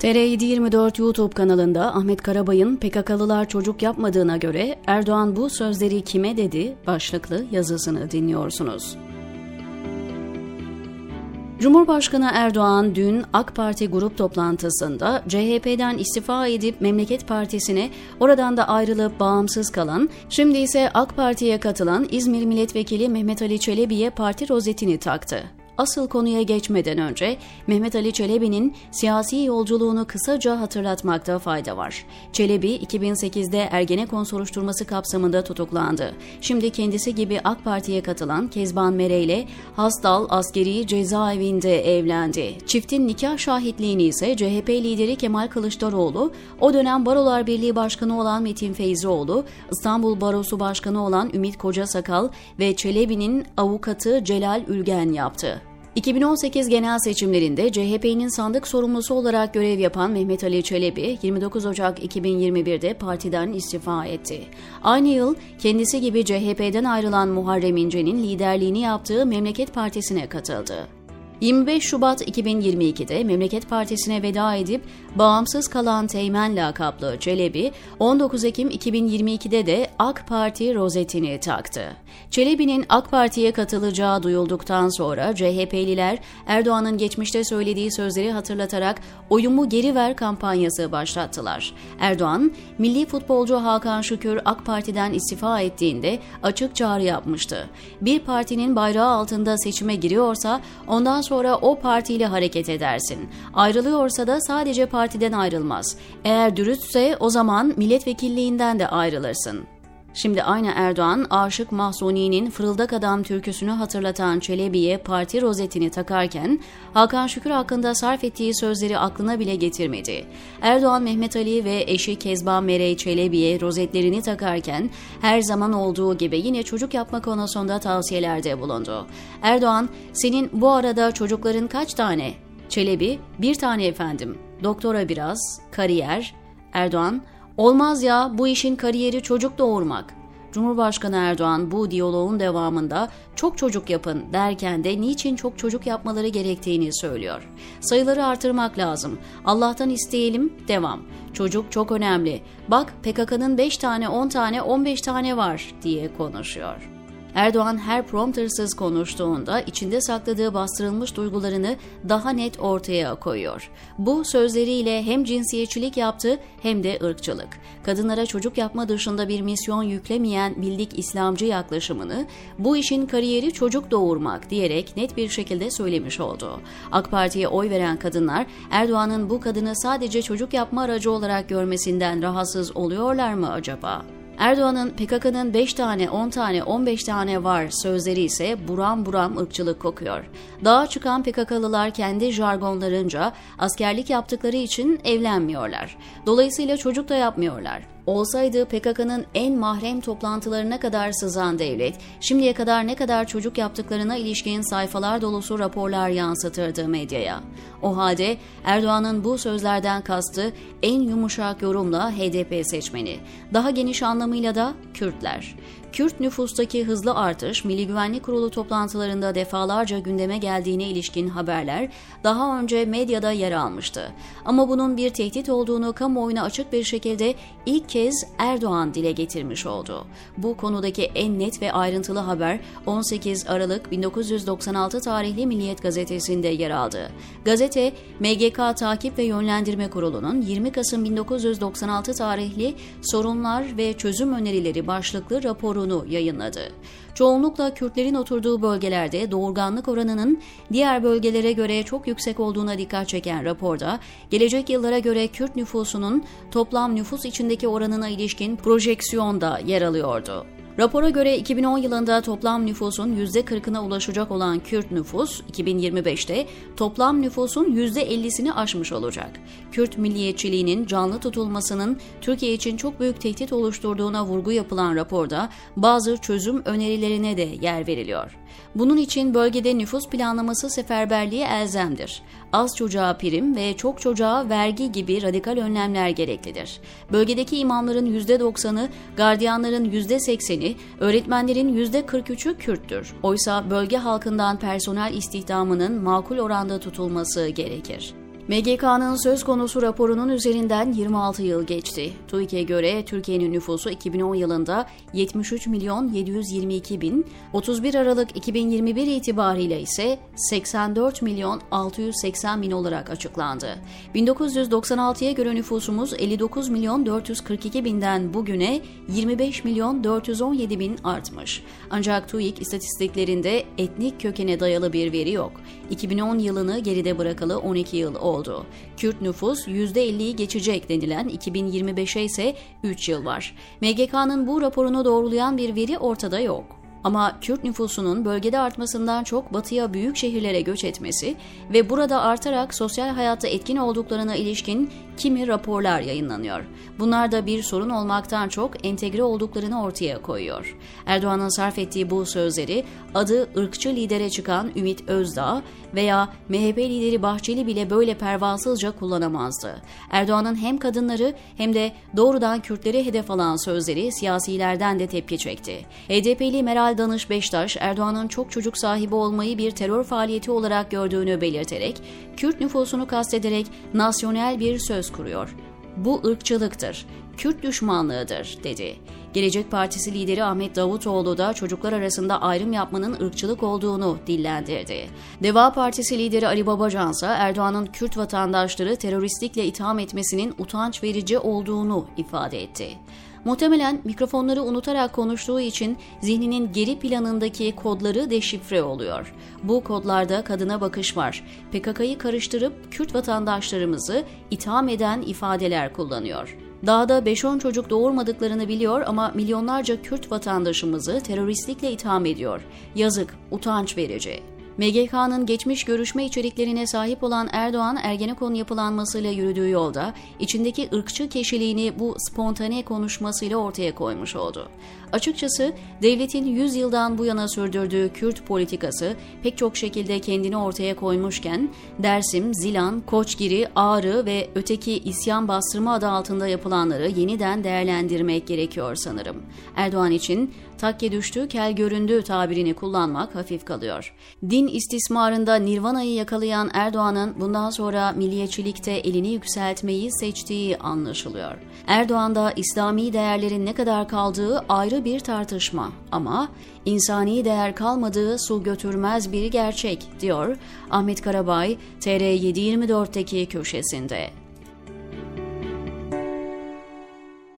TR724 YouTube kanalında Ahmet Karabay'ın PKK'lılar çocuk yapmadığına göre Erdoğan bu sözleri kime dedi başlıklı yazısını dinliyorsunuz. Cumhurbaşkanı Erdoğan dün AK Parti grup toplantısında CHP'den istifa edip Memleket Partisi'ne oradan da ayrılıp bağımsız kalan, şimdi ise AK Parti'ye katılan İzmir Milletvekili Mehmet Ali Çelebi'ye parti rozetini taktı. Asıl konuya geçmeden önce Mehmet Ali Çelebi'nin siyasi yolculuğunu kısaca hatırlatmakta fayda var. Çelebi 2008'de Ergenekon soruşturması kapsamında tutuklandı. Şimdi kendisi gibi AK Parti'ye katılan Kezban Mere ile Hastal askeri cezaevinde evlendi. Çiftin nikah şahitliğini ise CHP lideri Kemal Kılıçdaroğlu, o dönem Barolar Birliği Başkanı olan Metin Feyzioğlu, İstanbul Barosu Başkanı olan Ümit Kocasakal ve Çelebi'nin avukatı Celal Ülgen yaptı. 2018 genel seçimlerinde CHP'nin sandık sorumlusu olarak görev yapan Mehmet Ali Çelebi 29 Ocak 2021'de partiden istifa etti. Aynı yıl kendisi gibi CHP'den ayrılan Muharrem İnce'nin liderliğini yaptığı Memleket Partisi'ne katıldı. 25 Şubat 2022'de Memleket Partisi'ne veda edip bağımsız kalan Teğmen lakaplı Çelebi, 19 Ekim 2022'de de AK Parti rozetini taktı. Çelebi'nin AK Parti'ye katılacağı duyulduktan sonra CHP'liler Erdoğan'ın geçmişte söylediği sözleri hatırlatarak oyumu geri ver kampanyası başlattılar. Erdoğan, milli futbolcu Hakan Şükür AK Parti'den istifa ettiğinde açık çağrı yapmıştı. Bir partinin bayrağı altında seçime giriyorsa ondan sonra o partiyle hareket edersin. Ayrılıyorsa da sadece partiden ayrılmaz. Eğer dürüstse o zaman milletvekilliğinden de ayrılırsın. Şimdi aynı Erdoğan, Aşık Mahsuni'nin Fırıldak Adam türküsünü hatırlatan Çelebi'ye parti rozetini takarken, Hakan Şükür hakkında sarf ettiği sözleri aklına bile getirmedi. Erdoğan, Mehmet Ali ve eşi Kezban Merey Çelebi'ye rozetlerini takarken, her zaman olduğu gibi yine çocuk yapma konusunda tavsiyelerde bulundu. Erdoğan, senin bu arada çocukların kaç tane? Çelebi, bir tane efendim. Doktora biraz, kariyer. Erdoğan, Olmaz ya bu işin kariyeri çocuk doğurmak. Cumhurbaşkanı Erdoğan bu diyaloğun devamında çok çocuk yapın derken de niçin çok çocuk yapmaları gerektiğini söylüyor. Sayıları artırmak lazım. Allah'tan isteyelim, devam. Çocuk çok önemli. Bak PKK'nın 5 tane, 10 tane, 15 tane var diye konuşuyor. Erdoğan her promptersız konuştuğunda içinde sakladığı bastırılmış duygularını daha net ortaya koyuyor. Bu sözleriyle hem cinsiyetçilik yaptı hem de ırkçılık. Kadınlara çocuk yapma dışında bir misyon yüklemeyen bildik İslamcı yaklaşımını bu işin kariyeri çocuk doğurmak diyerek net bir şekilde söylemiş oldu. AK Parti'ye oy veren kadınlar Erdoğan'ın bu kadını sadece çocuk yapma aracı olarak görmesinden rahatsız oluyorlar mı acaba? Erdoğan'ın PKK'nın 5 tane, 10 tane, 15 tane var sözleri ise buram buram ırkçılık kokuyor. Dağa çıkan PKK'lılar kendi jargonlarınca askerlik yaptıkları için evlenmiyorlar. Dolayısıyla çocuk da yapmıyorlar. Olsaydı PKK'nın en mahrem toplantılarına kadar sızan devlet, şimdiye kadar ne kadar çocuk yaptıklarına ilişkin sayfalar dolusu raporlar yansıtırdı medyaya. O halde Erdoğan'ın bu sözlerden kastı en yumuşak yorumla HDP seçmeni, daha geniş anlamıyla da Kürtler. Kürt nüfustaki hızlı artış Milli Güvenlik Kurulu toplantılarında defalarca gündeme geldiğine ilişkin haberler daha önce medyada yer almıştı. Ama bunun bir tehdit olduğunu kamuoyuna açık bir şekilde ilk kez Erdoğan dile getirmiş oldu. Bu konudaki en net ve ayrıntılı haber 18 Aralık 1996 tarihli Milliyet gazetesinde yer aldı. Gazete, MGK Takip ve Yönlendirme Kurulu'nun 20 Kasım 1996 tarihli Sorunlar ve Çözüm Önerileri başlıklı raporu raporunu yayınladı. Çoğunlukla Kürtlerin oturduğu bölgelerde doğurganlık oranının diğer bölgelere göre çok yüksek olduğuna dikkat çeken raporda, gelecek yıllara göre Kürt nüfusunun toplam nüfus içindeki oranına ilişkin projeksiyonda yer alıyordu. Rapora göre 2010 yılında toplam nüfusun %40'ına ulaşacak olan Kürt nüfus 2025'te toplam nüfusun %50'sini aşmış olacak. Kürt milliyetçiliğinin canlı tutulmasının Türkiye için çok büyük tehdit oluşturduğuna vurgu yapılan raporda bazı çözüm önerilerine de yer veriliyor. Bunun için bölgede nüfus planlaması seferberliği elzemdir. Az çocuğa prim ve çok çocuğa vergi gibi radikal önlemler gereklidir. Bölgedeki imamların %90'ı, gardiyanların %80'i, öğretmenlerin %43'ü Kürttür. Oysa bölge halkından personel istihdamının makul oranda tutulması gerekir. MGK'nın söz konusu raporunun üzerinden 26 yıl geçti. TÜİK'e göre Türkiye'nin nüfusu 2010 yılında 73 milyon 722 bin, 31 Aralık 2021 itibariyle ise 84 milyon 680 bin olarak açıklandı. 1996'ya göre nüfusumuz 59 milyon 442 binden bugüne 25 milyon 417 bin artmış. Ancak TÜİK istatistiklerinde etnik kökene dayalı bir veri yok. 2010 yılını geride bırakalı 12 yıl oldu oldu. Kürt nüfus %50'yi geçecek denilen 2025'e ise 3 yıl var. MGK'nın bu raporunu doğrulayan bir veri ortada yok. Ama Kürt nüfusunun bölgede artmasından çok batıya büyük şehirlere göç etmesi ve burada artarak sosyal hayatta etkin olduklarına ilişkin kimi raporlar yayınlanıyor. Bunlar da bir sorun olmaktan çok entegre olduklarını ortaya koyuyor. Erdoğan'ın sarf ettiği bu sözleri adı ırkçı lidere çıkan Ümit Özdağ veya MHP lideri Bahçeli bile böyle pervasızca kullanamazdı. Erdoğan'ın hem kadınları hem de doğrudan Kürtleri hedef alan sözleri siyasilerden de tepki çekti. HDP'li Meral Danış Beştaş, Erdoğan'ın çok çocuk sahibi olmayı bir terör faaliyeti olarak gördüğünü belirterek, Kürt nüfusunu kastederek nasyonel bir söz kuruyor. Bu ırkçılıktır. Kürt düşmanlığıdır, dedi. Gelecek Partisi lideri Ahmet Davutoğlu da çocuklar arasında ayrım yapmanın ırkçılık olduğunu dillendirdi. Deva Partisi lideri Ali Babacan ise Erdoğan'ın Kürt vatandaşları teröristlikle itham etmesinin utanç verici olduğunu ifade etti. Muhtemelen mikrofonları unutarak konuştuğu için zihninin geri planındaki kodları deşifre oluyor. Bu kodlarda kadına bakış var. PKK'yı karıştırıp Kürt vatandaşlarımızı itham eden ifadeler kullanıyor. Dağda 5-10 çocuk doğurmadıklarını biliyor ama milyonlarca Kürt vatandaşımızı teröristlikle itham ediyor. Yazık, utanç verici. MGK'nın geçmiş görüşme içeriklerine sahip olan Erdoğan, Ergenekon yapılanmasıyla yürüdüğü yolda içindeki ırkçı kişiliğini bu spontane konuşmasıyla ortaya koymuş oldu. Açıkçası devletin 100 yıldan bu yana sürdürdüğü Kürt politikası pek çok şekilde kendini ortaya koymuşken Dersim, Zilan, Koçgiri, Ağrı ve öteki isyan bastırma adı altında yapılanları yeniden değerlendirmek gerekiyor sanırım. Erdoğan için takke düştü, kel göründü tabirini kullanmak hafif kalıyor. Din istismarında Nirvana'yı yakalayan Erdoğan'ın bundan sonra milliyetçilikte elini yükseltmeyi seçtiği anlaşılıyor. Erdoğan'da İslami değerlerin ne kadar kaldığı ayrı bir tartışma ama insani değer kalmadığı su götürmez bir gerçek diyor Ahmet Karabay TR724'teki köşesinde.